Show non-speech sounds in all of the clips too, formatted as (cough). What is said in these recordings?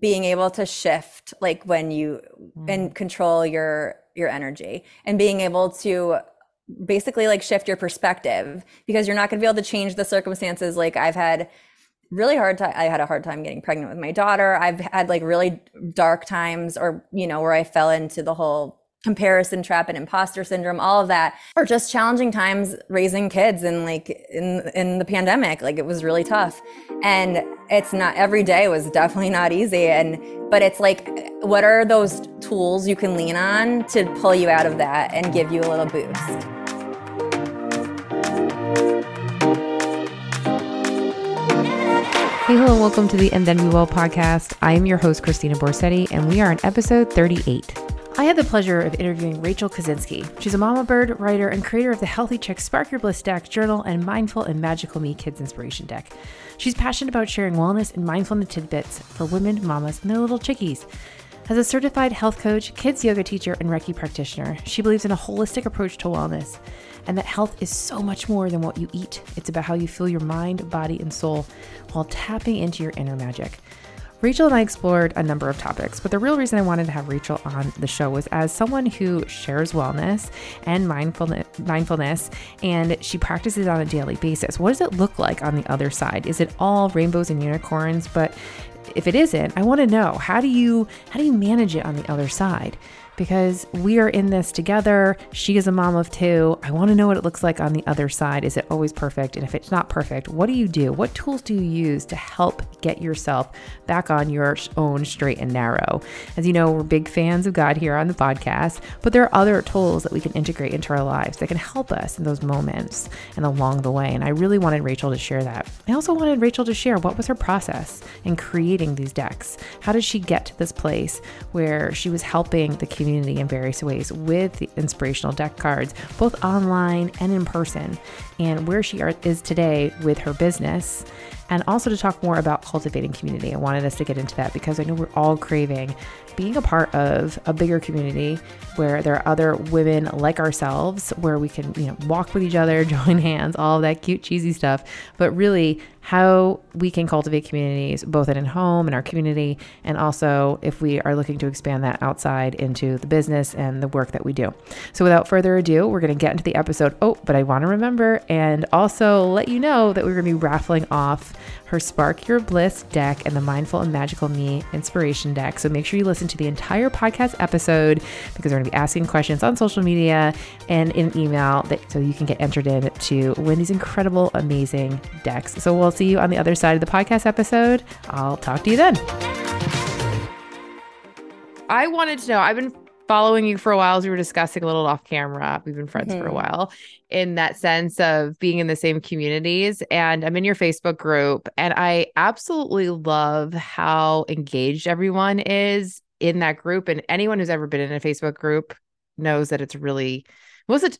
being able to shift like when you mm. and control your your energy and being able to basically like shift your perspective because you're not going to be able to change the circumstances like i've had really hard time i had a hard time getting pregnant with my daughter i've had like really dark times or you know where i fell into the whole comparison trap and imposter syndrome all of that or just challenging times raising kids and like in in the pandemic like it was really tough and it's not every day was definitely not easy and but it's like what are those tools you can lean on to pull you out of that and give you a little boost Hey, hello, welcome to the And Then Be Well podcast. I am your host, Kristina Borsetti, and we are on episode 38. I had the pleasure of interviewing Rachel Kaczynski. She's a mama bird, writer, and creator of the Healthy Chicks Spark Your Bliss deck, journal, and Mindful and Magical Me Kids Inspiration deck. She's passionate about sharing wellness and mindfulness tidbits for women, mamas, and their little chickies. As a certified health coach, kids yoga teacher, and Reiki practitioner, she believes in a holistic approach to wellness and that health is so much more than what you eat. It's about how you feel your mind, body, and soul while tapping into your inner magic. Rachel and I explored a number of topics, but the real reason I wanted to have Rachel on the show was as someone who shares wellness and mindfulness, mindfulness and she practices on a daily basis. What does it look like on the other side? Is it all rainbows and unicorns? But if it isn't, I want to know how do you how do you manage it on the other side? Because we are in this together. She is a mom of two. I want to know what it looks like on the other side. Is it always perfect? And if it's not perfect, what do you do? What tools do you use to help get yourself back on your own straight and narrow? As you know, we're big fans of God here on the podcast, but there are other tools that we can integrate into our lives that can help us in those moments and along the way. And I really wanted Rachel to share that. I also wanted Rachel to share what was her process in creating these decks. How did she get to this place where she was helping the community? Community in various ways with the inspirational deck cards, both online and in person, and where she is today with her business and also to talk more about cultivating community. I wanted us to get into that because I know we're all craving being a part of a bigger community where there are other women like ourselves, where we can, you know, walk with each other, (laughs) join hands, all that cute, cheesy stuff, but really how we can cultivate communities both in home and our community, and also if we are looking to expand that outside into the business and the work that we do. So without further ado, we're going to get into the episode. Oh, but I want to remember and also let you know that we're going to be raffling off her Spark Your Bliss deck and the Mindful and Magical Me Inspiration deck. So make sure you listen to the entire podcast episode because we're going to be asking questions on social media and in email that, so you can get entered in to win these incredible, amazing decks. So we'll see you on the other side of the podcast episode. I'll talk to you then. I wanted to know, I've been following you for a while as we were discussing a little off camera. We've been friends mm-hmm. for a mm-hmm. while in that sense of being in the same communities. And I'm in your Facebook group, and I absolutely love how engaged everyone is in that group. And anyone who's ever been in a Facebook group knows that it's really was it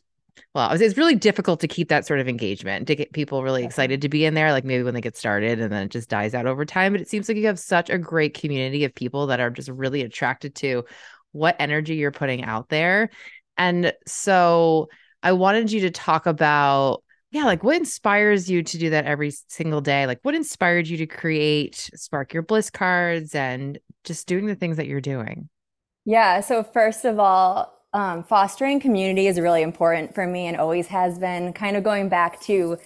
well, it's really difficult to keep that sort of engagement to get people really excited to be in there. Like maybe when they get started and then it just dies out over time. But it seems like you have such a great community of people that are just really attracted to what energy you're putting out there. And so I wanted you to talk about yeah, like what inspires you to do that every single day? Like what inspired you to create Spark Your Bliss cards and just doing the things that you're doing? Yeah, so first of all, um, fostering community is really important for me and always has been. Kind of going back to,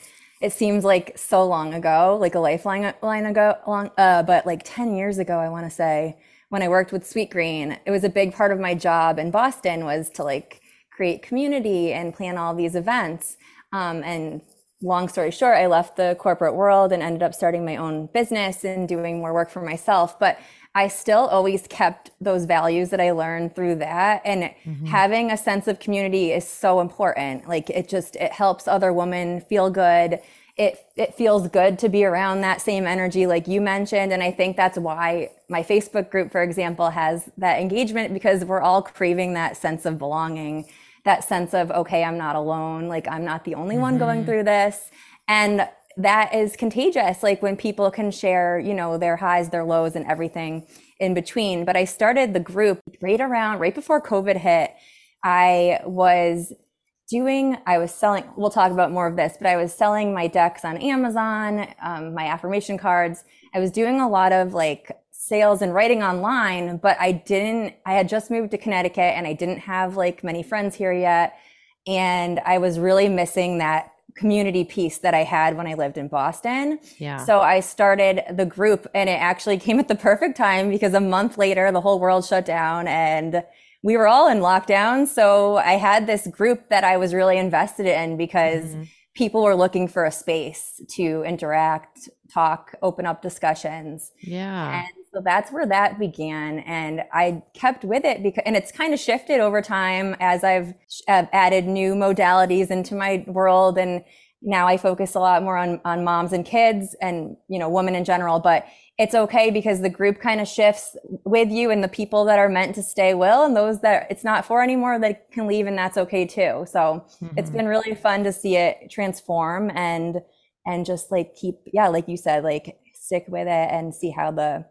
it seems like so long ago, like a lifeline line ago, long, uh, but like ten years ago, I want to say when I worked with Sweetgreen, it was a big part of my job in Boston was to like create community and plan all these events. Um, and long story short, I left the corporate world and ended up starting my own business and doing more work for myself. But I still always kept those values that I learned through that. And mm-hmm. having a sense of community is so important. Like it just, it helps other women feel good it it feels good to be around that same energy like you mentioned and i think that's why my facebook group for example has that engagement because we're all craving that sense of belonging that sense of okay i'm not alone like i'm not the only mm-hmm. one going mm-hmm. through this and that is contagious like when people can share you know their highs their lows and everything in between but i started the group right around right before covid hit i was doing, I was selling, we'll talk about more of this, but I was selling my decks on Amazon, um, my affirmation cards. I was doing a lot of like sales and writing online, but I didn't, I had just moved to Connecticut and I didn't have like many friends here yet. And I was really missing that community piece that I had when I lived in Boston. Yeah. So I started the group and it actually (laughs) came at the perfect time because a month later the whole world shut down and we were all in lockdown. So I had this group that I was really invested in because mm-hmm. people were looking for a space to interact, talk, open up discussions. Yeah. And so that's where that began. And I kept with it because, and it's kind of shifted over time as I've added new modalities into my world. And now I focus a lot more on, on moms and kids and, you know, women in general. But it's okay because the group kind of shifts with you and the people that are meant to stay will and those that it's not for anymore that can leave and that's okay too so mm-hmm. it's been really fun to see it transform and and just like keep yeah like you said like stick with it and see how the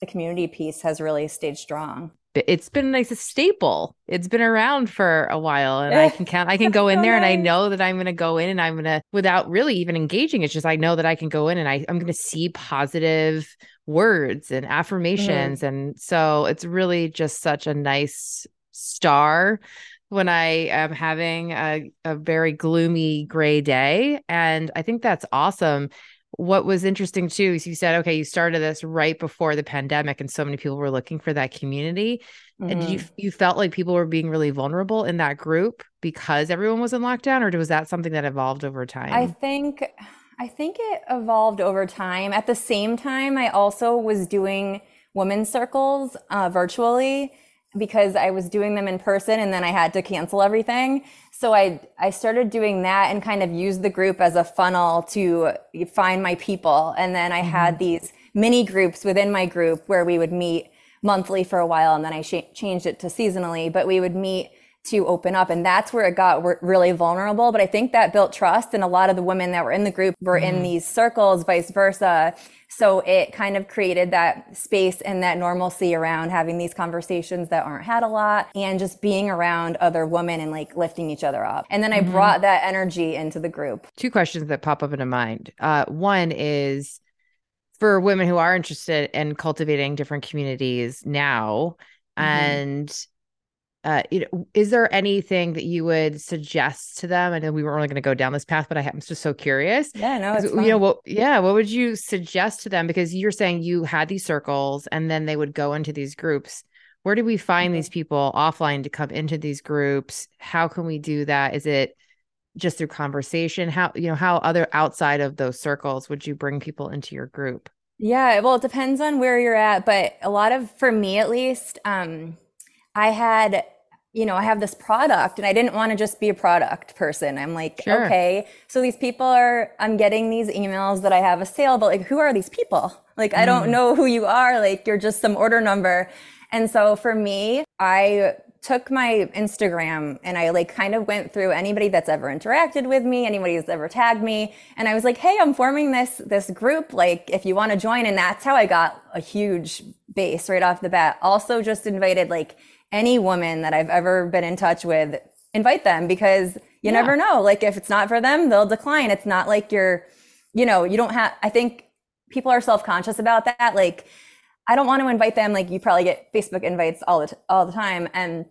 the community piece has really stayed strong it's been like a staple. It's been around for a while and I can count I can go in there and I know that I'm going to go in and I'm going to without really even engaging it's just I know that I can go in and I I'm going to see positive words and affirmations mm-hmm. and so it's really just such a nice star when I am having a, a very gloomy gray day and I think that's awesome what was interesting too is you said, okay, you started this right before the pandemic, and so many people were looking for that community. Mm-hmm. And you you felt like people were being really vulnerable in that group because everyone was in lockdown, or was that something that evolved over time? I think I think it evolved over time. At the same time, I also was doing women's circles uh, virtually because I was doing them in person and then I had to cancel everything. So I I started doing that and kind of used the group as a funnel to find my people. And then I mm-hmm. had these mini groups within my group where we would meet monthly for a while and then I sh- changed it to seasonally, but we would meet to open up and that's where it got really vulnerable but i think that built trust and a lot of the women that were in the group were mm-hmm. in these circles vice versa so it kind of created that space and that normalcy around having these conversations that aren't had a lot and just being around other women and like lifting each other up. And then I mm-hmm. brought that energy into the group. Two questions that pop up into mind. Uh, one is for women who are interested in cultivating different communities now mm-hmm. and uh, you know, is there anything that you would suggest to them? I know we weren't really going to go down this path, but I am just so curious. Yeah, no, it's you know what? Yeah, what would you suggest to them? Because you're saying you had these circles, and then they would go into these groups. Where do we find these people offline to come into these groups? How can we do that? Is it just through conversation? How you know how other outside of those circles would you bring people into your group? Yeah, well, it depends on where you're at, but a lot of, for me at least, um, I had, you know, I have this product and I didn't want to just be a product person. I'm like, sure. okay, so these people are, I'm getting these emails that I have a sale, but like, who are these people? Like, mm. I don't mm. know who you are. Like, you're just some order number. And so for me, I took my Instagram and I like kind of went through anybody that's ever interacted with me, anybody that's ever tagged me, and I was like, "Hey, I'm forming this this group like if you want to join." And that's how I got a huge base right off the bat. Also just invited like any woman that I've ever been in touch with, invite them because you yeah. never know. Like if it's not for them, they'll decline. It's not like you're, you know, you don't have, I think people are self-conscious about that. Like, I don't want to invite them. Like you probably get Facebook invites all the, all the time. And,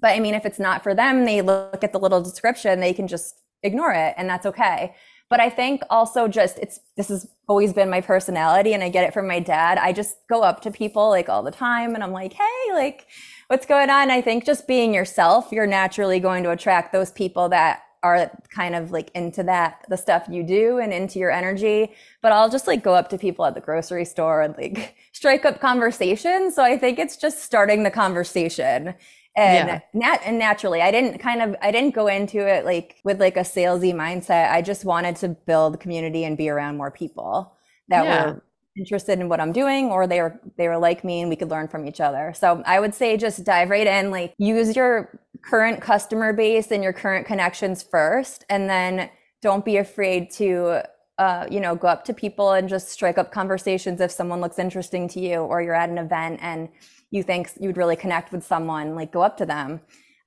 but I mean, if it's not for them, they look at the little description, they can just ignore it and that's okay. But I think also just it's this has always been my personality and I get it from my dad. I just go up to people like all the time and I'm like, "Hey, like what's going on?" I think just being yourself, you're naturally going to attract those people that are kind of like into that the stuff you do and into your energy but i'll just like go up to people at the grocery store and like (laughs) strike up conversations so i think it's just starting the conversation and yeah. nat and naturally i didn't kind of i didn't go into it like with like a salesy mindset i just wanted to build community and be around more people that yeah. were interested in what i'm doing or they were they were like me and we could learn from each other so i would say just dive right in like use your current customer base and your current connections first and then don't be afraid to uh, you know go up to people and just strike up conversations if someone looks interesting to you or you're at an event and you think you'd really connect with someone, like go up to them.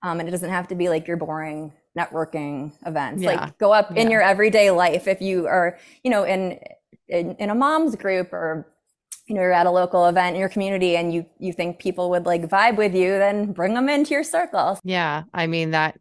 Um, and it doesn't have to be like your boring networking events. Yeah. Like go up yeah. in your everyday life if you are, you know, in, in in a mom's group or you know you're at a local event in your community and you you think people would like vibe with you then bring them into your circle yeah i mean that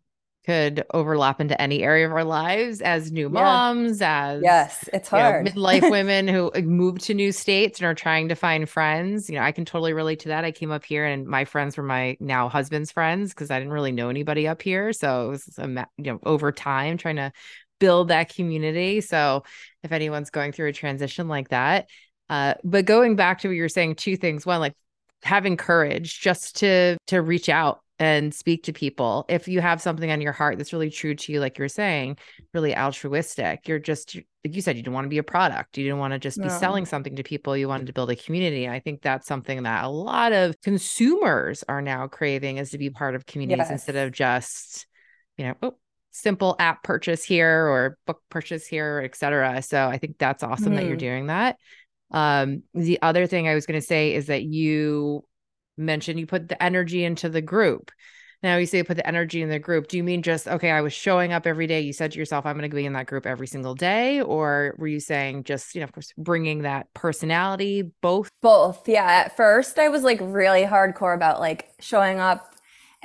could overlap into any area of our lives as new moms, yeah. as yes, it's hard. You know, midlife (laughs) women who uh, move to new states and are trying to find friends. You know, I can totally relate to that. I came up here and my friends were my now husband's friends because I didn't really know anybody up here. So it was a, you know over time trying to build that community. So if anyone's going through a transition like that, uh, but going back to what you're saying, two things. One, like having courage just to to reach out and speak to people. If you have something on your heart that's really true to you, like you're saying, really altruistic, you're just, like you said, you didn't want to be a product. You didn't want to just be no. selling something to people. You wanted to build a community. I think that's something that a lot of consumers are now craving is to be part of communities yes. instead of just, you know, oh, simple app purchase here or book purchase here, etc. So I think that's awesome mm. that you're mm-hmm. doing that. Um, the other thing I was going to say is that you mentioned you put the energy into the group. Now you say put the energy in the group. Do you mean just okay? I was showing up every day. You said to yourself, "I'm going to be in that group every single day," or were you saying just you know, of course, bringing that personality? Both. Both. Yeah. At first, I was like really hardcore about like showing up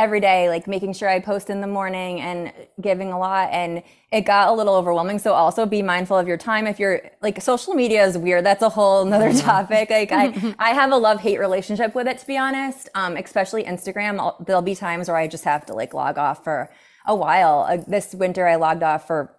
every day, like making sure I post in the morning and giving a lot. And it got a little overwhelming. So also be mindful of your time. If you're like social media is weird. That's a whole nother mm-hmm. topic. Like I, (laughs) I have a love hate relationship with it, to be honest. Um, especially Instagram. I'll, there'll be times where I just have to like log off for a while. Uh, this winter, I logged off for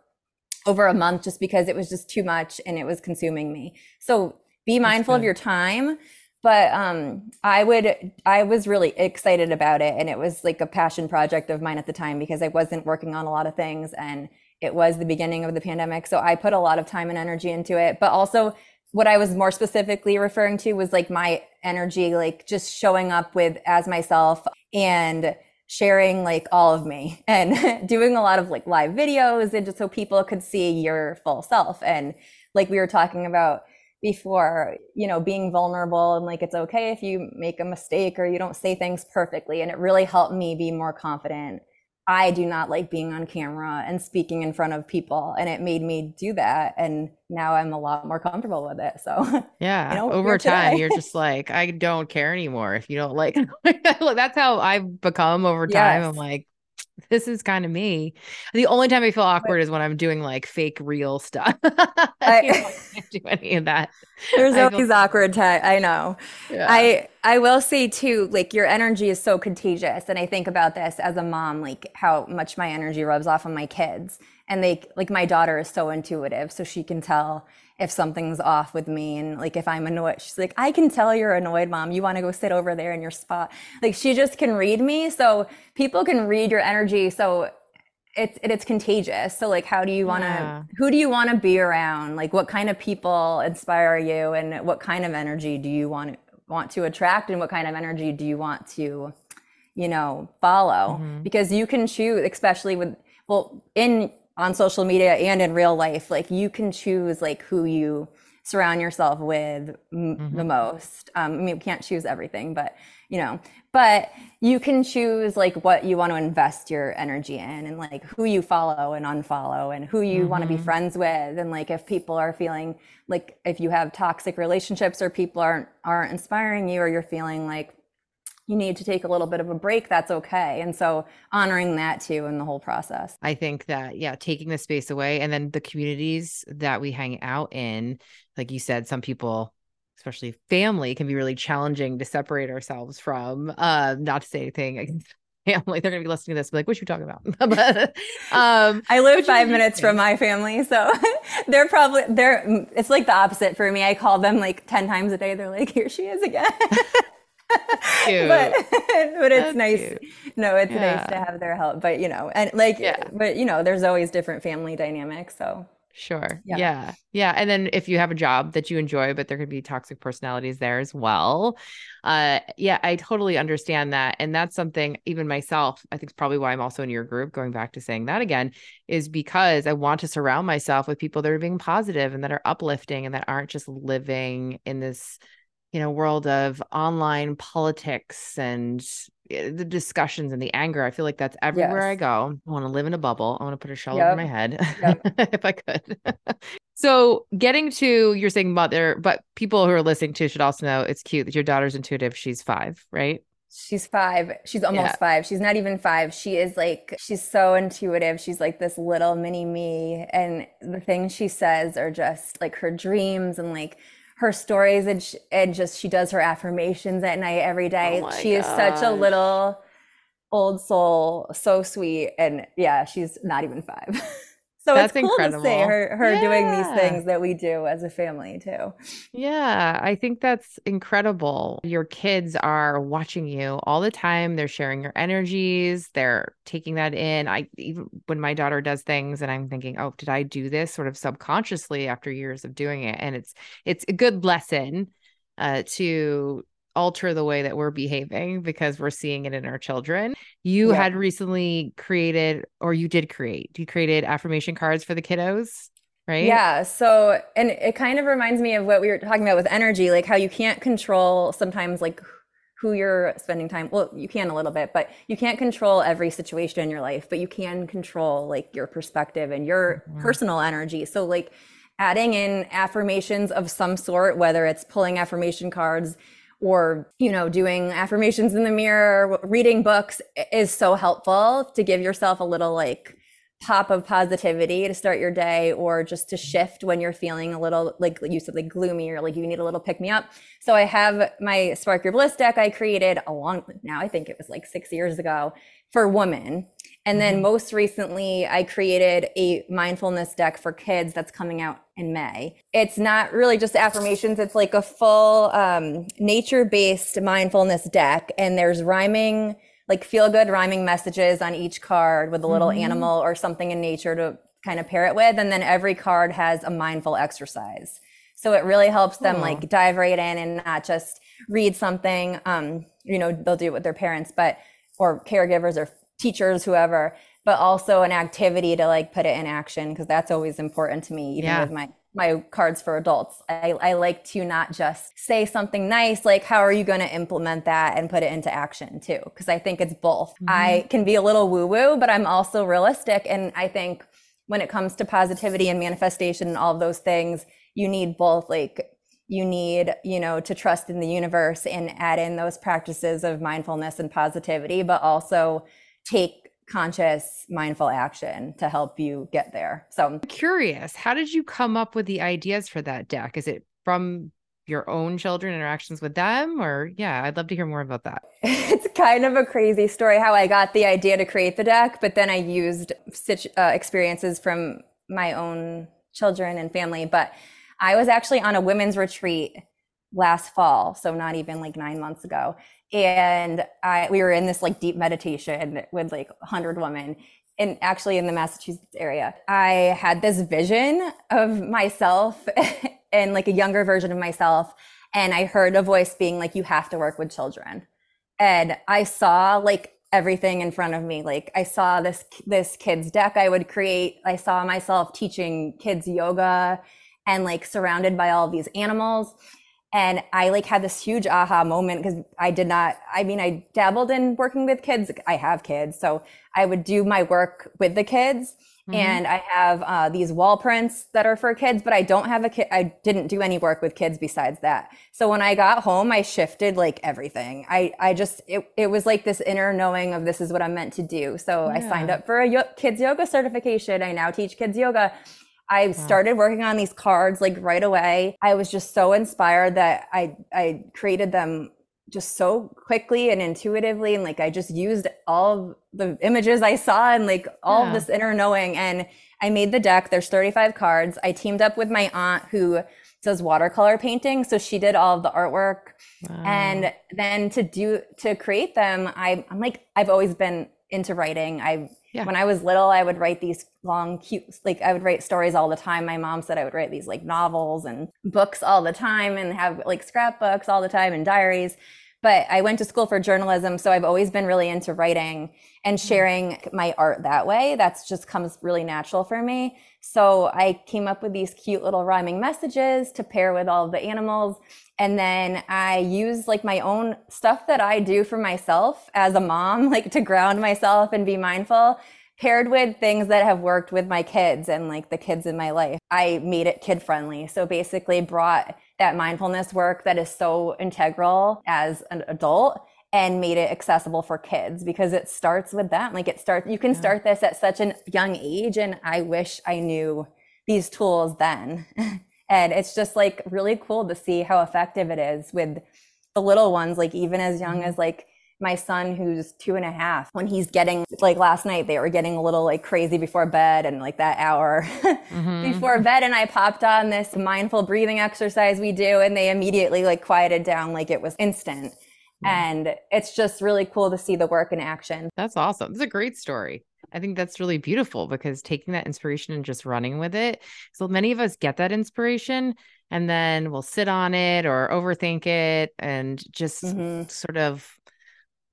over a month just because it was just too much and it was consuming me. So be mindful of your time but um, I would I was really excited about it and it was like a passion project of mine at the time because I wasn't working on a lot of things and it was the beginning of the pandemic so I put a lot of time and energy into it. But also what I was more specifically referring to was like my energy like just showing up with as myself and sharing like all of me (laughs) and doing a lot of like live videos and just so people could see your full self. And like we were talking about before you know being vulnerable and like it's okay if you make a mistake or you don't say things perfectly and it really helped me be more confident. I do not like being on camera and speaking in front of people and it made me do that and now i'm a lot more comfortable with it so (laughs) yeah you know, over time you're just like i don't care anymore if you don't like (laughs) that's how i've become over time. Yes. i'm like (laughs) this is kind of me. The only time I feel awkward is when I'm doing like fake real stuff. (laughs) I, you know, I can't do any of that. (laughs) There's I always feel- awkward time. I know. Yeah. I I will say too, like your energy is so contagious, and I think about this as a mom, like how much my energy rubs off on my kids, and they like my daughter is so intuitive, so she can tell if something's off with me and like if I'm annoyed, she's like, I can tell you're annoyed, mom. You want to go sit over there in your spot. Like she just can read me. So people can read your energy. So it's it's contagious. So like how do you want to yeah. who do you want to be around? Like what kind of people inspire you and what kind of energy do you want want to attract and what kind of energy do you want to you know follow? Mm-hmm. Because you can choose especially with well in on social media and in real life like you can choose like who you surround yourself with m- mm-hmm. the most um, i mean we can't choose everything but you know but you can choose like what you want to invest your energy in and like who you follow and unfollow and who you mm-hmm. want to be friends with and like if people are feeling like if you have toxic relationships or people aren't aren't inspiring you or you're feeling like you need to take a little bit of a break, that's okay. And so honoring that too in the whole process. I think that, yeah, taking the space away and then the communities that we hang out in, like you said, some people, especially family, can be really challenging to separate ourselves from. Uh, not to say anything (laughs) family. They're gonna be listening to this, be like, what you talking about? (laughs) but um I live five minutes from my family. So (laughs) they're probably they're it's like the opposite for me. I call them like 10 times a day. They're like, here she is again. But (laughs) but it's That's nice. Cute. No, it's yeah. nice to have their help. But you know, and like, yeah. but you know, there's always different family dynamics. So Sure. Yeah. yeah. Yeah. And then if you have a job that you enjoy, but there could be toxic personalities there as well. Uh yeah, I totally understand that. And that's something even myself, I think it's probably why I'm also in your group, going back to saying that again, is because I want to surround myself with people that are being positive and that are uplifting and that aren't just living in this you know world of online politics and eh, the discussions and the anger i feel like that's everywhere yes. i go i want to live in a bubble i want to put a shell yep. over my head yep. (laughs) if i could (laughs) So getting to you're saying mother, but people who are listening to should also know it's cute that your daughter's intuitive. She's five, right? She's five. She's almost Yeah. five. She's not even five. She is like, she's so intuitive. She's like this little mini me. And the things she says are just like her dreams and like her stories. And, sh- and just, she does her affirmations at night every day. Oh she is such a little old soul, so sweet. And yeah, she's not even five. (laughs) so That's it's cool to see incredible. her, her doing these things that we do as a family too. Yeah, I think that's incredible. Your kids are watching you all the time. They're sharing your energies. They're taking that in. I even when my daughter does things and I'm thinking, "Oh, did I do this?" sort of subconsciously after years of doing it. And it's it's a good lesson uh to alter the way that we're behaving because we're seeing it in our children. You Yeah. had recently created or you did create. You created affirmation cards for the kiddos, right? Yeah. So, and it kind of reminds me of what we were talking about with energy, like how you can't control sometimes like who you're spending time. Well, you can a little bit, but you can't control every situation in your life, but you can control like your perspective and your Mhm. personal energy. So, like adding in affirmations of some sort, whether it's pulling affirmation cards or you know doing affirmations in the mirror reading books is so helpful to give yourself a little like pop of positivity to start your day or just to shift when you're feeling a little like you said like gloomy or like you need a little pick me up. So i have my spark your bliss deck i created a long now i think it was like six years ago for women and then Mhm. most recently i created a mindfulness deck for kids that's coming out in may it's not really just affirmations it's like a full um, nature-based mindfulness deck and there's rhyming like feel good rhyming messages on each card with a little Mhm. animal or something in nature to kind of pair it with. And then every card has a mindful exercise. So it really helps them Cool. like dive right in and not just read something. Um, you know, they'll do it with their parents, but or caregivers or teachers, whoever, but also an activity to like put it in action because that's always important to me, even Yeah. with my my cards for adults. I, I like to not just say something nice, like how are you going to implement that and put it into action too? Because I think it's both. I mm-hmm. can be a little woo woo, but I'm also realistic. And I think when it comes to positivity and manifestation and all those things, you need both. Like you need, you know, to trust in the universe and add in those practices of mindfulness and positivity, but also take conscious, mindful action to help you get there. So I'm curious, how did you come up with the ideas for that deck? Is it from your own children, interactions with them? Or yeah, I'd love to hear more about that. (laughs) it's kind of a crazy story how I got the idea to create the deck, but then I used such uh, experiences from my own children and family. But I was actually on a women's retreat last fall, so not even like nine months ago, and I we were in this like deep meditation with like 100 women. And actually, in the Massachusetts area, I had this vision of myself (laughs) and like a younger version of myself. And I heard a voice being like, You have to work with children and I saw like everything in front of me. Like I saw this this kids deck I would create. I saw myself teaching kids yoga and like surrounded by all these animals. And I like had this huge aha moment because I did not, I mean, I dabbled in working with kids. I have kids. So I would do my work with the kids. Mhm. And I have uh, these wall prints that are for kids, but I don't have a kid. I didn't do any work with kids besides that. So when I got home, I shifted like everything. I, I just, it, it was like this inner knowing of this is what I'm meant to do. So I signed up for a yo- kids yoga certification. I now teach kids yoga. I started working on these cards like right away. I was just so inspired that I, I created them just so quickly and intuitively. And like, I just used all the images I saw and like all Yeah. this inner knowing. And I made the deck. There's 35 cards. I teamed up with my aunt who does watercolor painting. So she did all of the artwork. Wow. And then to do, to create them, I, I'm like, I've always been into writing. I, Yeah. when I was little, I would write these long, cute, like I would write stories all the time. My mom said I would write these like novels and books all the time and have like scrapbooks all the time and diaries. But I went to school for journalism, so I've always been really into writing and mm. sharing my art that way. That's just comes really natural for me. So I came up with these cute little rhyming messages to pair with all the animals. And then I use like my own stuff that I do for myself as a mom, (laughs) like to ground myself and be mindful, paired with things that have worked with my kids and like the kids in my life, I made it kid friendly. So basically brought that mindfulness work that is so integral as an adult and made it accessible for kids because it starts with them. Like it starts, you can start this at such a young age. And I wish I knew these tools then. (laughs) and it's just like really cool to see how effective it is with the little ones, like even as young mm-hmm. as like my son who's two and a half when he's getting like last night they were getting a little like crazy before bed and like that hour (laughs) mm-hmm. before bed and i popped on this mindful breathing exercise we do and they immediately like quieted down like it was instant and it's just really cool to see the work in action. That's awesome. It's a great story. I think that's really beautiful because taking that inspiration and just running with it. So many of us get that inspiration and then we'll sit on it or overthink it and just mm-hmm. sort of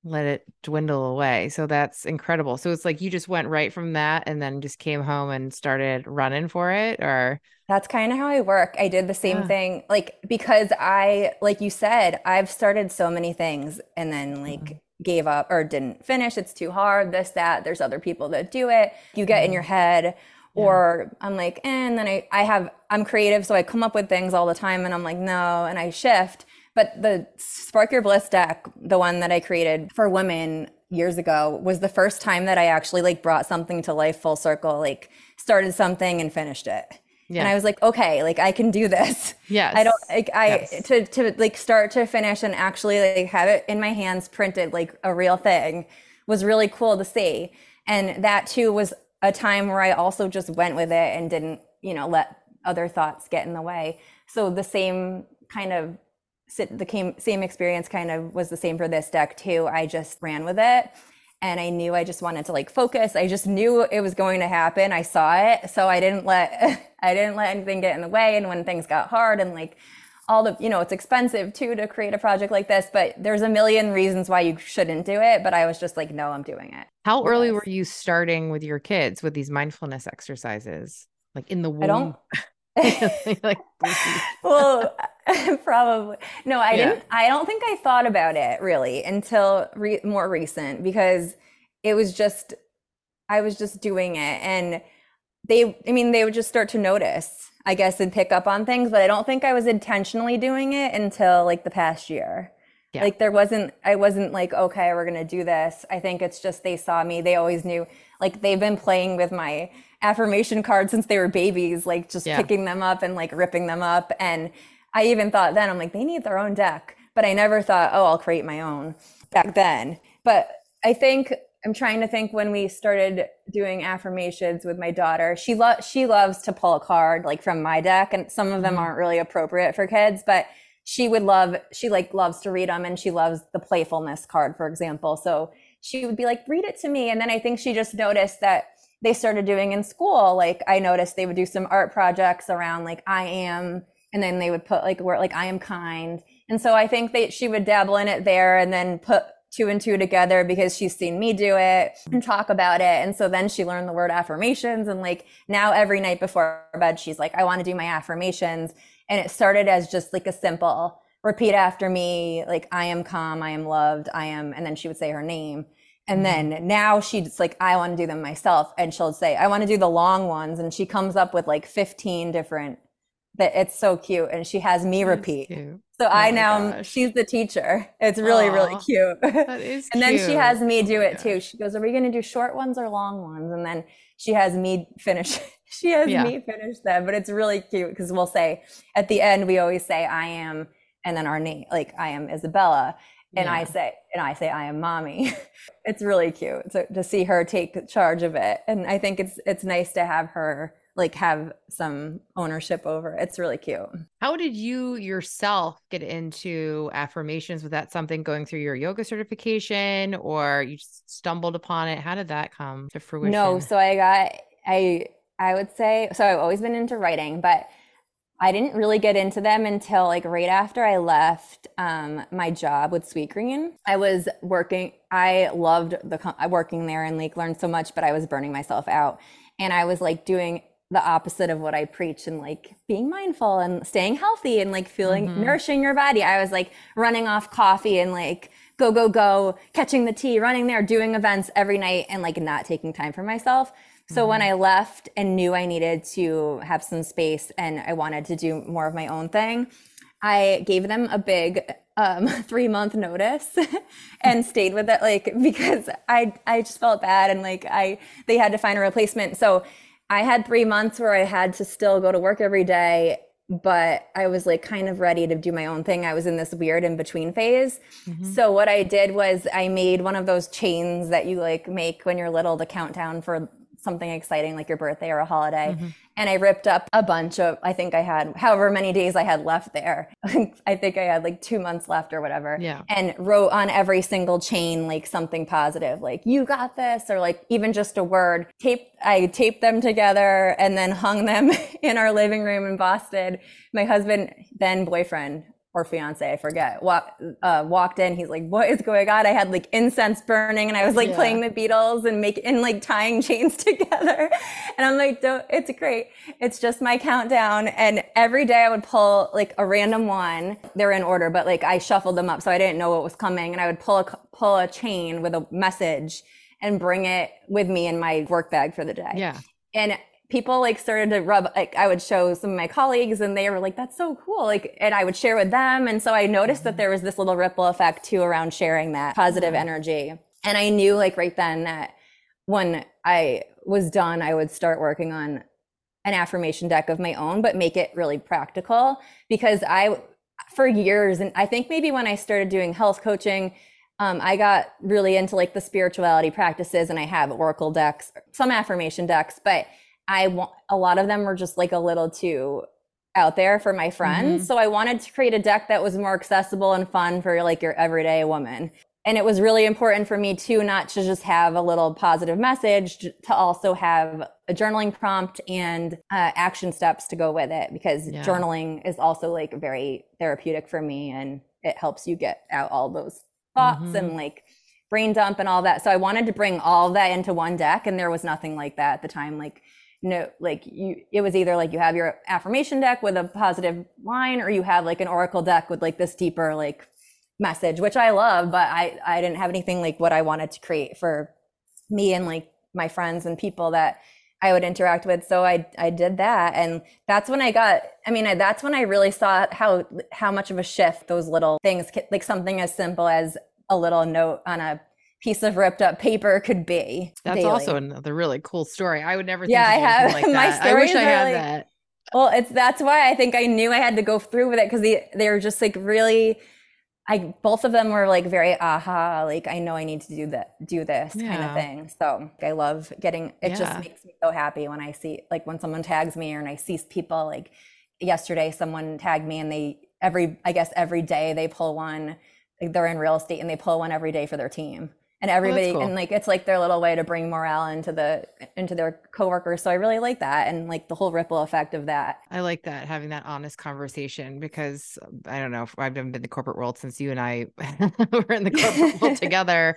let it dwindle away. So that's incredible. So it's like you just went right from that and then just came home and started running for it or that's kind of how I work. I did the same yeah. thing like because I like you said, I've started so many things and then like mm-hmm. gave up or didn't finish. It's too hard, this that. There's other people that do it. You get mm-hmm. in your head or. I'm like, eh, and then I I have I'm creative so I come up with things all the time and I'm like, no, and I shift. But the Spark Your Bliss deck, the one that I created for women years ago, was the first time that I actually like brought something to life full circle, like started something and finished it. Yeah. And I was like, okay, like I can do this. Yes. I don't like I yes. to to like start to finish and actually like have it in my hands printed like a real thing was really cool to see. And that too was a time where I also just went with it and didn't, you know, let other thoughts get in the way. So the same kind of the same experience kind of was the same for this deck too. I just ran with it and I knew I just wanted to like focus. I just knew it was going to happen. I saw it. So I didn't let (laughs) I didn't let anything get in the way and when things got hard and like all the you know it's expensive too to create a project like this but there's a million reasons why you shouldn't do it but i was just like no i'm doing it how early were you starting with your kids with these mindfulness exercises like in the womb i don't (laughs) (laughs) like (laughs) well (laughs) probably no i yeah. didn't i don't think i thought about it really until re- more recent because it was just i was just doing it and they i mean they would just start to notice i guess and pick up on things but i don't think i was intentionally doing it until like the past year yeah. like there wasn't i wasn't like okay we're gonna do this i think it's just they saw me they always knew like they've been playing with my affirmation cards since they were babies, like just yeah. picking them up and like ripping them up. And I even thought then, I'm like, they need their own deck. But I never thought, oh, I'll create my own back then. But I think I'm trying to think when we started doing affirmations with my daughter. She lo- she loves to pull a card like from my deck, and some of them mm-hmm. aren't really appropriate for kids, but she would love she like loves to read them and she loves the playfulness card, for example. So she would be like, read it to me. And then I think she just noticed that they started doing in school. Like I noticed they would do some art projects around like I am, and then they would put like where like I am kind. And so I think that she would dabble in it there and then put two and two together because she's seen me do it and talk about it. And so then she learned the word affirmations. And like now every night before bed, she's like, I want to do my affirmations. And it started as just like a simple repeat after me, like, I am calm, I am loved, I am, and then she would say her name. And mm-hmm. then now she's like, I want to do them myself. And she'll say, I want to do the long ones. And she comes up with like 15 different that it's so cute. And she has me repeat. So oh I now, she's the teacher. It's really, Aww, really cute. That is (laughs) and then she has me do oh it too. She goes, Are we going to do short ones or long ones? And then she has me finish. (laughs) she has yeah. me finish them. But it's really cute because we'll say at the end, we always say, I am, and then our name, like I am Isabella and yeah. I say, and I say, I am mommy. (laughs) it's really cute to, to see her take charge of it. And I think it's, it's nice to have her like have some ownership over it. It's really cute. How did you yourself get into affirmations? Was that something going through your yoga certification or you just stumbled upon it? How did that come to fruition? No, so I got I I would say so I've always been into writing, but I didn't really get into them until like right after I left um, my job with Sweetgreen. I was working. I loved the working there and like learned so much, but I was burning myself out, and I was like doing the opposite of what I preach and like being mindful and staying healthy and like feeling mm-hmm. nourishing your body. I was like running off coffee and like go, go, go, catching the T, running there, doing events every night and like not taking time for myself. So when I left and knew I needed to have some space and I wanted to do more of my own thing, I gave them a big um, (laughs) three month notice (laughs) and stayed with it, like because I I just felt bad and like I they had to find a replacement. So I had three months where I had to still go to work every day, but I was like kind of ready to do my own thing. I was in this weird in between phase. So what I did was I made one of those chains that you like make when you're little to count down for something exciting like your birthday or a holiday. Mm-hmm. And I ripped up a bunch of, I think I had however many days I had left there. (laughs) I think I had like two months left or whatever. Yeah. And wrote on every single chain like something positive, like you got this, or like even just a word. Tape, I taped them together and then hung them (laughs) in our living room in Boston. My husband, then boyfriend, or fiance, I forget, walk, uh, walked in. He's like, "What is going on?" I had like incense burning, and I was like Yeah. playing the Beatles and make and like tying (laughs) chains together. And I'm like, Don't, "It's great. It's just my countdown." And every day I would pull like a random one. They're in order, but like I shuffled them up, so I didn't know what was coming. And I would pull a pull a chain with a message and bring it with me in my work bag for the day Yeah. and people like started to rub like i would show some of my colleagues and they were like that's so cool like and i would share with them. And so i noticed that there was this little ripple effect too around sharing that positive energy. And i knew like right then that when i was done i would start working on an affirmation deck of my own but make it really practical because i for years and i think maybe when i started doing health coaching um, I got really into like the spirituality practices and I have oracle decks, some affirmation decks, but I want a lot of them were just like a little too out there for my friends. So I wanted to create a deck that was more accessible and fun for like your everyday woman. And it was really important for me too, not to just have a little positive message, to also have a journaling prompt and uh, action steps to go with it because Yeah. journaling is also like very therapeutic for me and it helps you get out all those thoughts Mhm. and like brain dump and all that. So I wanted to bring all that into one deck and there was nothing like that at the time. Like no, like you, it was either like you have your affirmation deck with a positive line or you have like an oracle deck with like this deeper like message, which I love, but I, I didn't have anything like what I wanted to create for me and like my friends and people that I would interact with. So I I did that, and that's when I got. I mean, I, that's when I really saw how how much of a shift those little things, like something as simple as a little note on a piece of ripped up paper, could be. That's daily. also another really cool story. I would never think Yeah, I have- like (laughs) my that. I wish I had that. Well, it's that's why I think I knew I had to go through with it because they they were just like really. I both of them were like very aha, like I know I need to do that, do this kind of thing. So I love getting. It Yeah. just makes me so happy when I see like when someone tags me or and I see people like yesterday someone tagged me and they every I guess every day they pull one. Like they're in real estate and they pull one every day for their team. And oh, everybody cool. and like it's like their little way to bring morale into the into their coworkers. So I really like that and like the whole ripple effect of that. I like that having that honest conversation because I don't know I've been in the corporate world since you and I (laughs) were in the corporate world (laughs) together,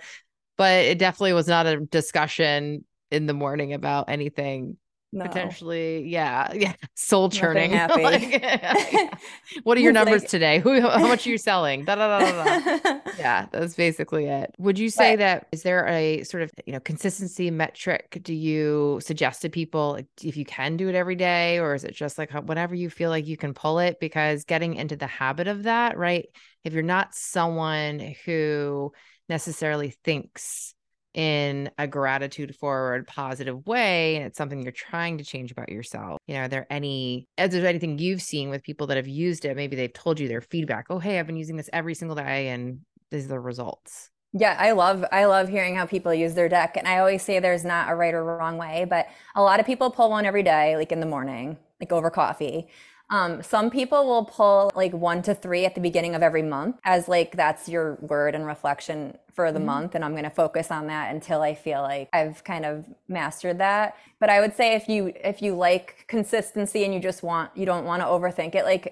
but it definitely was not a discussion in the morning about anything No. potentially. Yeah, yeah, (laughs) soul churning. (laughs) Like, yeah. (laughs) What are your numbers like- today? Who? How much are you selling? Da, da, da, yeah that's basically it would you say Right. that is there a sort of you know consistency metric do you suggest to people if you can do it every day or is it just like whenever you feel like you can pull it because getting into the habit of that right if you're not someone who necessarily thinks in a gratitude forward positive way and it's something you're trying to change about yourself you know are there any is there anything you've seen with people that have used it maybe they've told you their feedback oh hey i've been using this every single day and these are the results Yeah, I love I love hearing how people use their deck. And I always say there's not a right or wrong way, but a lot of people pull one every day, like in the morning, like over coffee. Um, some people will pull like one to three at the beginning of every month as like that's your word and reflection for the Mhm. month. And I'm gonna focus on that until I feel like I've kind of mastered that. But I would say if you if you like consistency and you just want you don't want to overthink it, like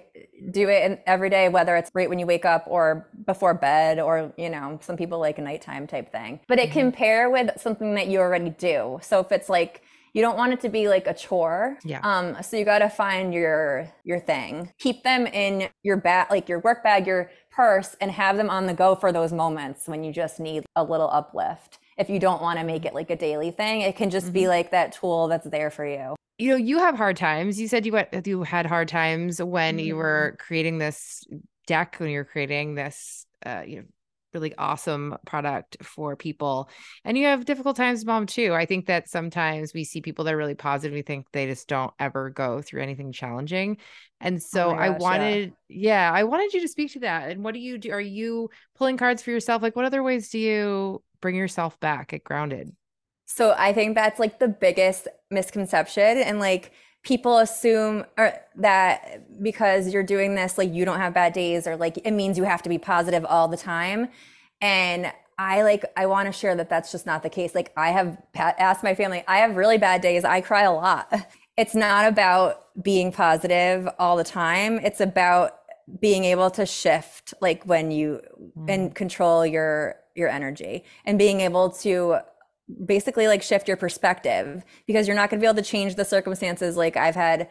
do it in, every day, whether it's right when you wake up or before bed, or you know, some people like a nighttime type thing. But it can pair with something that you already do. So if it's like you don't want it to be like a chore. Yeah. Um, so you got to find your your thing. Keep them in your bag, like your work bag, your purse and have them on the go for those moments when you just need a little uplift. If you don't want to make it like a daily thing, it can just mm-hmm. be like that tool that's there for you. You know, you have hard times. You said you went, you had hard times when mm-hmm. you were creating this deck, when you were creating this, uh, you know, really awesome product for people. And you have difficult times, mom, too. I think that sometimes we see people that are really positive. We think they just don't ever go through anything challenging. And oh so oh gosh, I wanted, yeah. yeah, I wanted you to speak to that. And what do you do? Are you pulling cards for yourself? Like, what other ways do you bring yourself back get grounded? So I think that's like the biggest misconception. And like, people assume or that because you're doing this like you don't have bad days or like it means you have to be positive all the time. And i like i want to share that that's just not the case. Like i have asked my family i have really bad days. I cry a lot. (laughs) It's not about being positive all the time. It's about being able to shift like when you mm. and control your your energy and being able to basically like shift your perspective because you're not going to be able to change the circumstances. Like i've had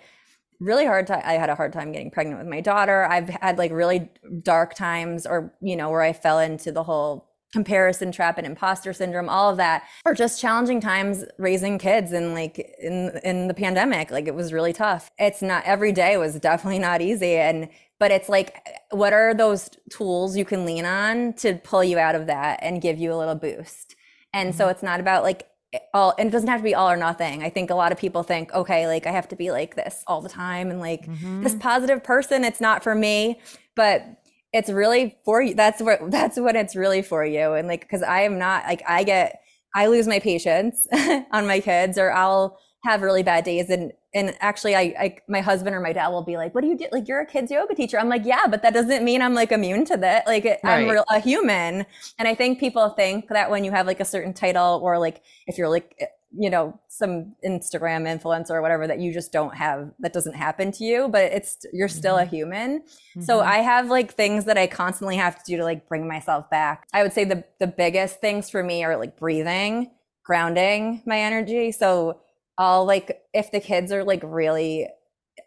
really hard time i had a hard time getting pregnant with my daughter. I've had like really dark times or you know where i fell into the whole comparison trap and imposter syndrome all of that or just challenging times raising kids and like in in the pandemic. Like it was really tough. It's not every day was definitely not easy. And but it's like what are those tools you can lean on to pull you out of that and give you a little boost and mm-hmm. so it's not about like all, and it doesn't have to be all or nothing. I think a lot of people think, okay, like I have to be like this all the time and like mm-hmm. this positive person. It's not for me, but it's really for you. That's what, (laughs) that's what it's really for you. And like, cause I am not like, I get, I lose my patience (laughs) on my kids or I'll have really bad days and and actually I, I my husband or my dad will be like what do you do? Like you're a kids yoga teacher. I'm like yeah but that doesn't mean i'm like immune to that. Like right. i'm real, a human. And i think people think that when you have like a certain title or like if you're like eh, you know some instagram influencer or whatever that you just don't have that doesn't happen to you but it's you're still mm-hmm. a human mm-hmm. so i have like things that i constantly have to do to like bring myself back. I would say the the biggest things for me are like breathing grounding my energy. So I'll like if the kids are like really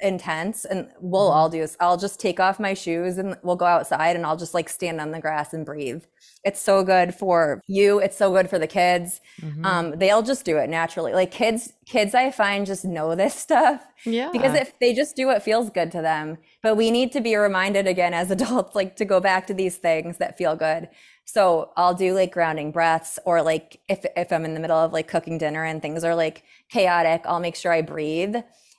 intense and we'll all mm-hmm. do this. I'll just take off my shoes and we'll go outside and I'll just like stand on the grass and breathe. It's so good for you. It's so good for the kids. Mm-hmm. Um, they'll just do it naturally. Like kids, kids I find just know this (laughs) stuff. Yeah. Because if they just do what feels good to them. But we need to be reminded again as (laughs) adults, like to go back to these things that feel good. So I'll do like grounding breaths or like if if I'm in the middle of like cooking dinner and things are like chaotic, I'll make sure I breathe.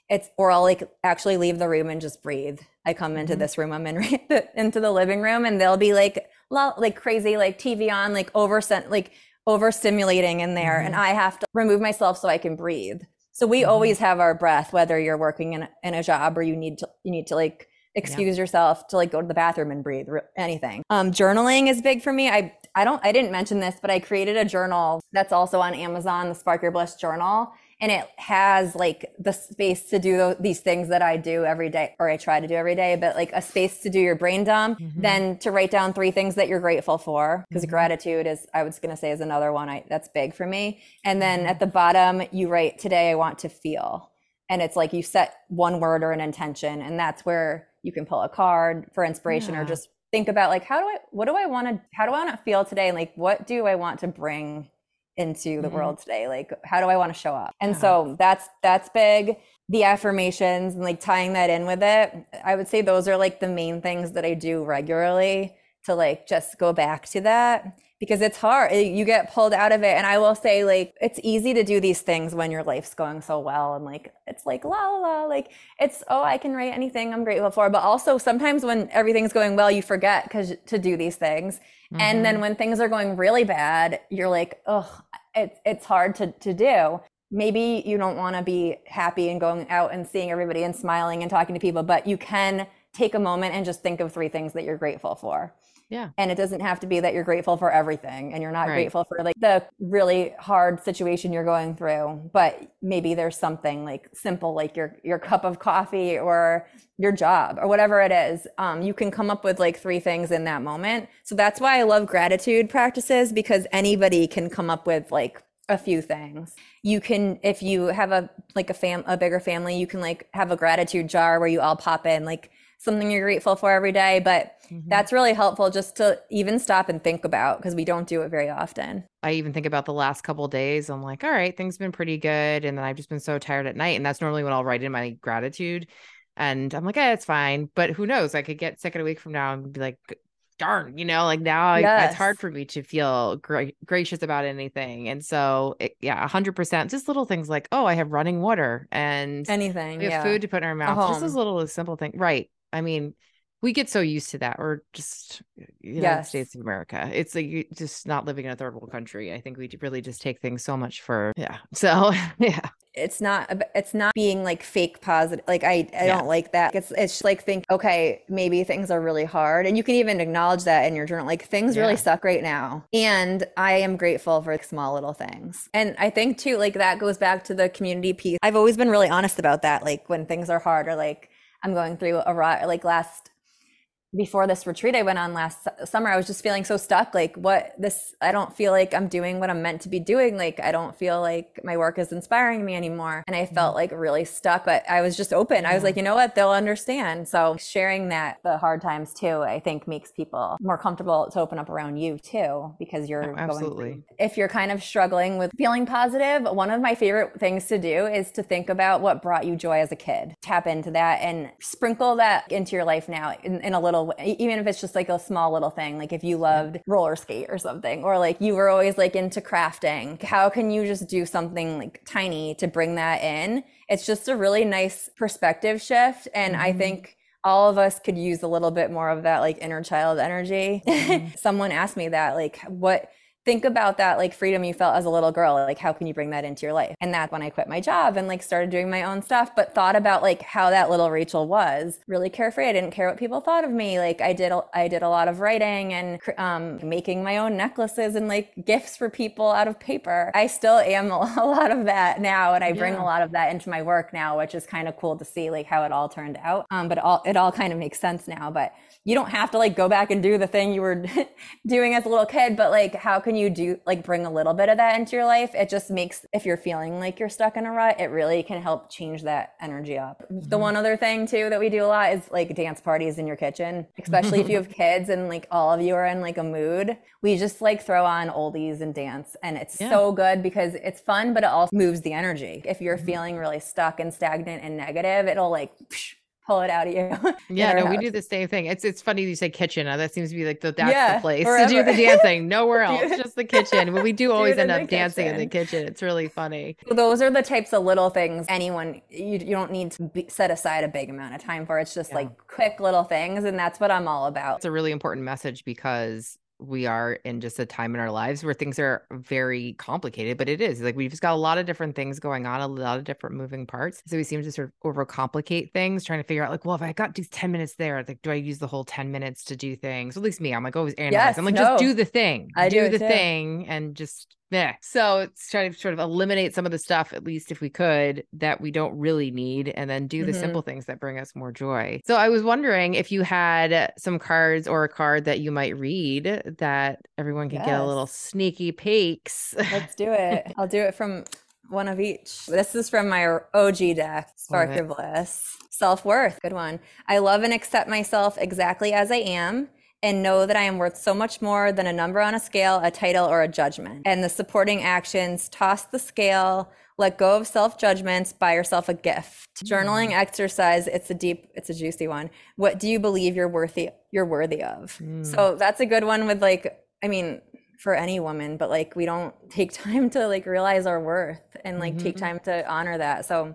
It's or I'll like actually leave the room and just breathe. I come into mm-hmm. this room, I'm in (laughs) into the living room, and they'll be like like crazy, like TV on, like over sent like overstimulating in there, mm-hmm. and I have to remove myself so I can breathe. So we mm-hmm. always have our breath, whether you're working in in a job or you need to you need to like excuse yeah. yourself to like go to the bathroom and breathe anything um, journaling is big for me i i don't i didn't mention this but i created a journal that's also on amazon the spark your bliss journal and it has like the space to do these things that I do every day or I try to do every day, but like a space to do your brain dump, mm-hmm. then to write down three things that you're grateful for because mm-hmm. gratitude is I was going to say is another one I, that's big for me. And then mm-hmm. at the bottom you write today I want to feel. And it's like you set one word or an intention and that's where you can pull a card for inspiration yeah. or just think about like how do I what do I want to how do I want to feel today and like what do I want to bring into the mm-hmm. world today like how do i want to show up and yeah. so that's that's big the affirmations and like tying that in with it i would say those are like the main things that i do regularly to like just go back to that because it's hard you get pulled out of it and i will say like it's easy to do these things when your life's going so well and like it's like la la la like it's oh i can write anything i'm grateful for but also sometimes when everything's going well you forget because to do these things mm-hmm. and then mm-hmm. when things are going really bad you're like oh it's it's hard to to do maybe you don't want to be happy and going out and seeing everybody and smiling and talking to people but you can take a moment and just think of three things that you're grateful for yeah. And it doesn't have to be that you're grateful for everything and you're not right. grateful for like the really hard situation you're going through, but maybe there's something like simple like your your cup of coffee or your job or whatever it is. Um, you can come up with like three things in that moment. So that's why I love gratitude practices because anybody can come up with like a few things. You can if you have a like a fam a bigger family, you can like have a gratitude jar where you all pop in like something you're grateful for every day. But Mhm. that's really helpful just to even stop and think about because we don't do it very often. I even think about the last couple of days. I'm like, all right, things have been pretty good. And then I've just been so tired at night. And that's normally when I'll write in my gratitude. And I'm like, eh, it's fine. But who knows? I could get sick in a week from now and be like, darn, you know, like now I, it's hard for me to feel gra- gracious about anything. And so, it, yeah, 100%. Just little things like, oh, I have running water and Anything. we have yeah. food to put in our mouth. Just home. little simple things. Right. I mean, we get so used to that. We're just uh, United Yes. States of America. It's like you just not living in a third world country. I think we really just take things so much for yeah. (laughs) So yeah, it's not it's not being like fake positive like i i Yeah. don't like that it's it's like think okay maybe things are really hard and you can even acknowledge that in your journal like things Yeah. really suck right now and i am grateful for small little things and i think too like that goes back to the community piece i've always been really honest about that like when things are hard or like i'm going through a rot like last before this retreat I went on last summer, I was just feeling so stuck. Like, what this, I don't feel like I'm doing what I'm meant to be doing. Like, I don't feel like my work is inspiring me anymore. And I mm-hmm. felt like really stuck, but I was just open. I was like, you know what? They'll understand. So, sharing that, the hard times too, I think makes people more comfortable to open up around you too, because you're going absolutely. through if you're kind of struggling with feeling positive, one of my favorite things to do is to think about what brought you joy as a kid. Tap into that and sprinkle that into your life now in, in a little even if it's just like a small little thing. Like if you loved roller skate or something, or like you were always like into crafting, how can you just do something like tiny to bring that in? It's just a really nice perspective shift. And I Mhm. think all of us could use a little bit more of that like inner child energy. Mhm. (laughs) Someone asked me that, like, what think about that like freedom you felt as a little girl like how can you bring that into your life? And that's when i quit my job and like started doing my own stuff but thought about like how that little rachel was. Really carefree. I didn't care what people thought of me. Like i did a, i did a lot of writing and um, making my own necklaces and like gifts for people out of paper. I still am a, (laughs) a lot of that now and i bring Yeah. a lot of that into my work now which is kind of cool to see like how it all turned out. Um, but all it all kind of makes sense now but you don't have to like go back and do the thing you were (laughs) doing as a little kid but like how can you do like bring a little bit of that into your life it just makes if you're feeling like you're stuck in a rut it really can help change that energy up the Mhm. one other thing too that we do a lot is like dance parties in your kitchen especially if you have (laughs) kids and like all of you are in like a mood we just like throw on oldies and dance and it's Yeah. so good because it's fun but it also moves the energy if you're Mhm. feeling really stuck and stagnant and negative it'll like pull it out of you (laughs) Yeah, no, we do the same thing. It's it's funny you say kitchen. That seems to be like the that's Yeah, the place to do the dancing. Nowhere (laughs) else, just the kitchen. But we do (laughs) always end up dancing in the kitchen. kitchen. It's really funny. those are the types of little things anyone you, you don't need to be, set aside a big amount of time for it's just Yeah. like quick little things and that's what i'm all about It's a really important message because we are in just a time in our lives where things are very complicated, but it is like we've just got a lot of different things going on, a lot of different moving parts. So we seem to sort of overcomplicate things, trying to figure out like, well, if I got these 10 minutes there, like, do I use the whole 10 minutes to do things? At least me, I'm like always analyzing. Yes, I'm like, just do the thing, I do do the too. thing, and just yeah. So it's trying to sort of eliminate some of the stuff, at least if we could, that we don't really need, and then do the Mhm. simple things that bring us more joy. So I was wondering if you had some cards or a card that you might read that everyone could get a little sneaky peeks. let's do it (laughs) i'll do it from one of each this is from my og deck spark it. bliss self-worth good one i love and accept myself exactly as i am and know that I am worth so much more than a number on a scale, a title, or a judgment. And the supporting actions toss the scale, let go of self judgments, buy yourself a gift. Journaling exercise, it's a deep, it's a juicy one. What do you believe you're worthy you're worthy of? Mm. So that's a good one with like, I mean, for any woman, but like we don't take (laughs) time to like realize our worth and like take Mhm. time to honor that. So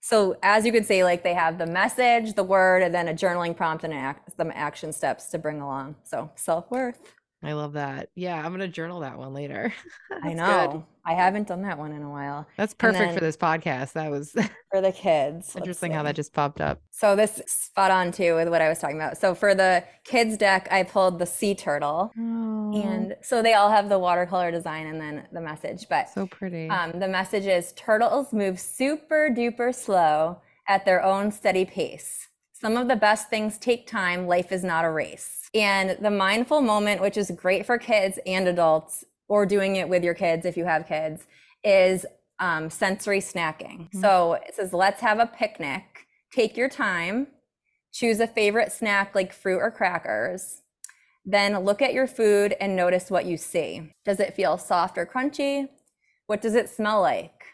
so as you can see, like they have the message, the word, and then a journaling prompt and an act, some action steps to bring along. So self worth. I love that. Yeah, I'm gonna journal that one later. (laughs) I know. good. I haven't done that one in a while That's perfect for this podcast. That was (laughs) for the kids. Interesting how that just popped up. So this spot on too with what I was talking about. So for the kids deck, I pulled the sea turtle, and so they all have the watercolor design and then the message. But so pretty. Um, the message is turtles move super duper slow at their own steady pace. Some of the best things take time. Life is not a race. And the mindful moment, which is great for kids and adults, or doing it with your kids if you have kids, is um, sensory snacking. Mhm. So it says, let's have a picnic. Take your time. Choose a favorite snack like fruit or crackers. Then look at your food and notice what you see. Does it feel soft or crunchy? What does it smell like?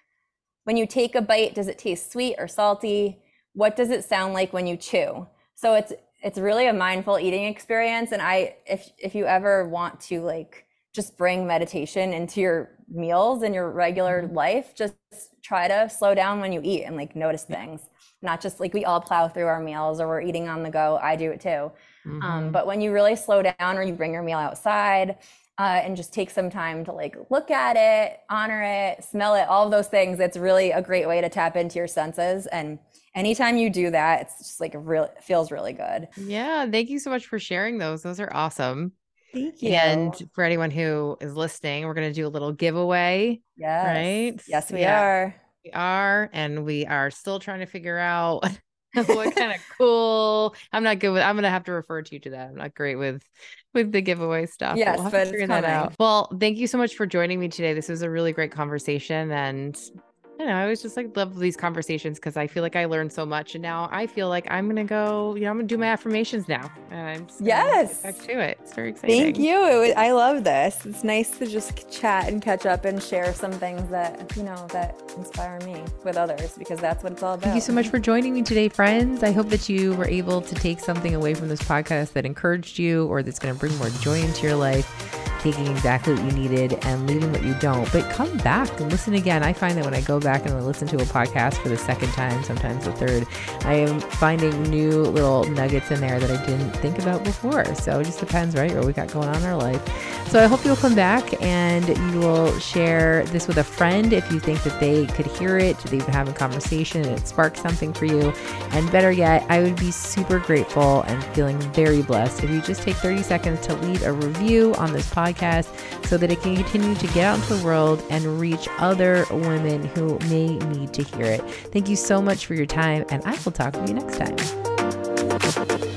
When you take a bite, does it taste sweet or salty? What does it sound like when you chew? So it's it's really a mindful eating experience and I if if you ever want to like just bring meditation into your meals and your regular mm-hmm. life, just try to slow down when you eat and like notice things. Not just like we all plow through our meals or we're eating on the go. I do it too. Um, mm-hmm. Um, but when you really slow down or you bring your meal outside uh, and just take some time to like look at it, honor it, smell it, all of those things, it's really a great way to tap into your senses. And anytime you do that, it's just like real feels really good. Yeah. Thank you so much for sharing those. Those are awesome. Thank you. And for anyone who is listening, we're going to do a little giveaway. Yes. Right? Yes, we yeah. are. We are. And we are still trying to figure out (laughs) what kind of cool. I'm not good with. I'm gonna have to refer to you to that. I'm not great with with the giveaway stuff. Yes, we'll but figure that out. Well, thank you so much for joining me today. This was a really great conversation, and I know I always just like love these conversations because I feel like I learned so much, and now I feel like I'm gonna go. You know, I'm gonna do my affirmations now, and I'm yes back to it. It's very exciting. Thank you. Was, I love this. It's nice to just chat and catch up and share some things that you know that inspire me with others because that's what it's all about. Thank you so much for joining me today, friends. I hope that you were able to take something away from this podcast that encouraged you, or that's going to bring more joy into your life taking exactly what you needed and leaving what you don't. But come back and listen again. I find that when I go back and I listen to a podcast for the second time, sometimes the third, I am finding new little nuggets in there that I didn't think about before. So it just depends, right? What we got going on in our life. So I hope you'll come back and you will share this with a friend if you think that they could hear it, they've a conversation and it sparked something for you. And better yet, I would be super grateful and feeling very blessed if you just take 30 seconds to leave a review on this podcast podcast so that it can continue to get out into the world and reach other women who may need to hear it. Thank you so much for your time, and I will talk with you next time.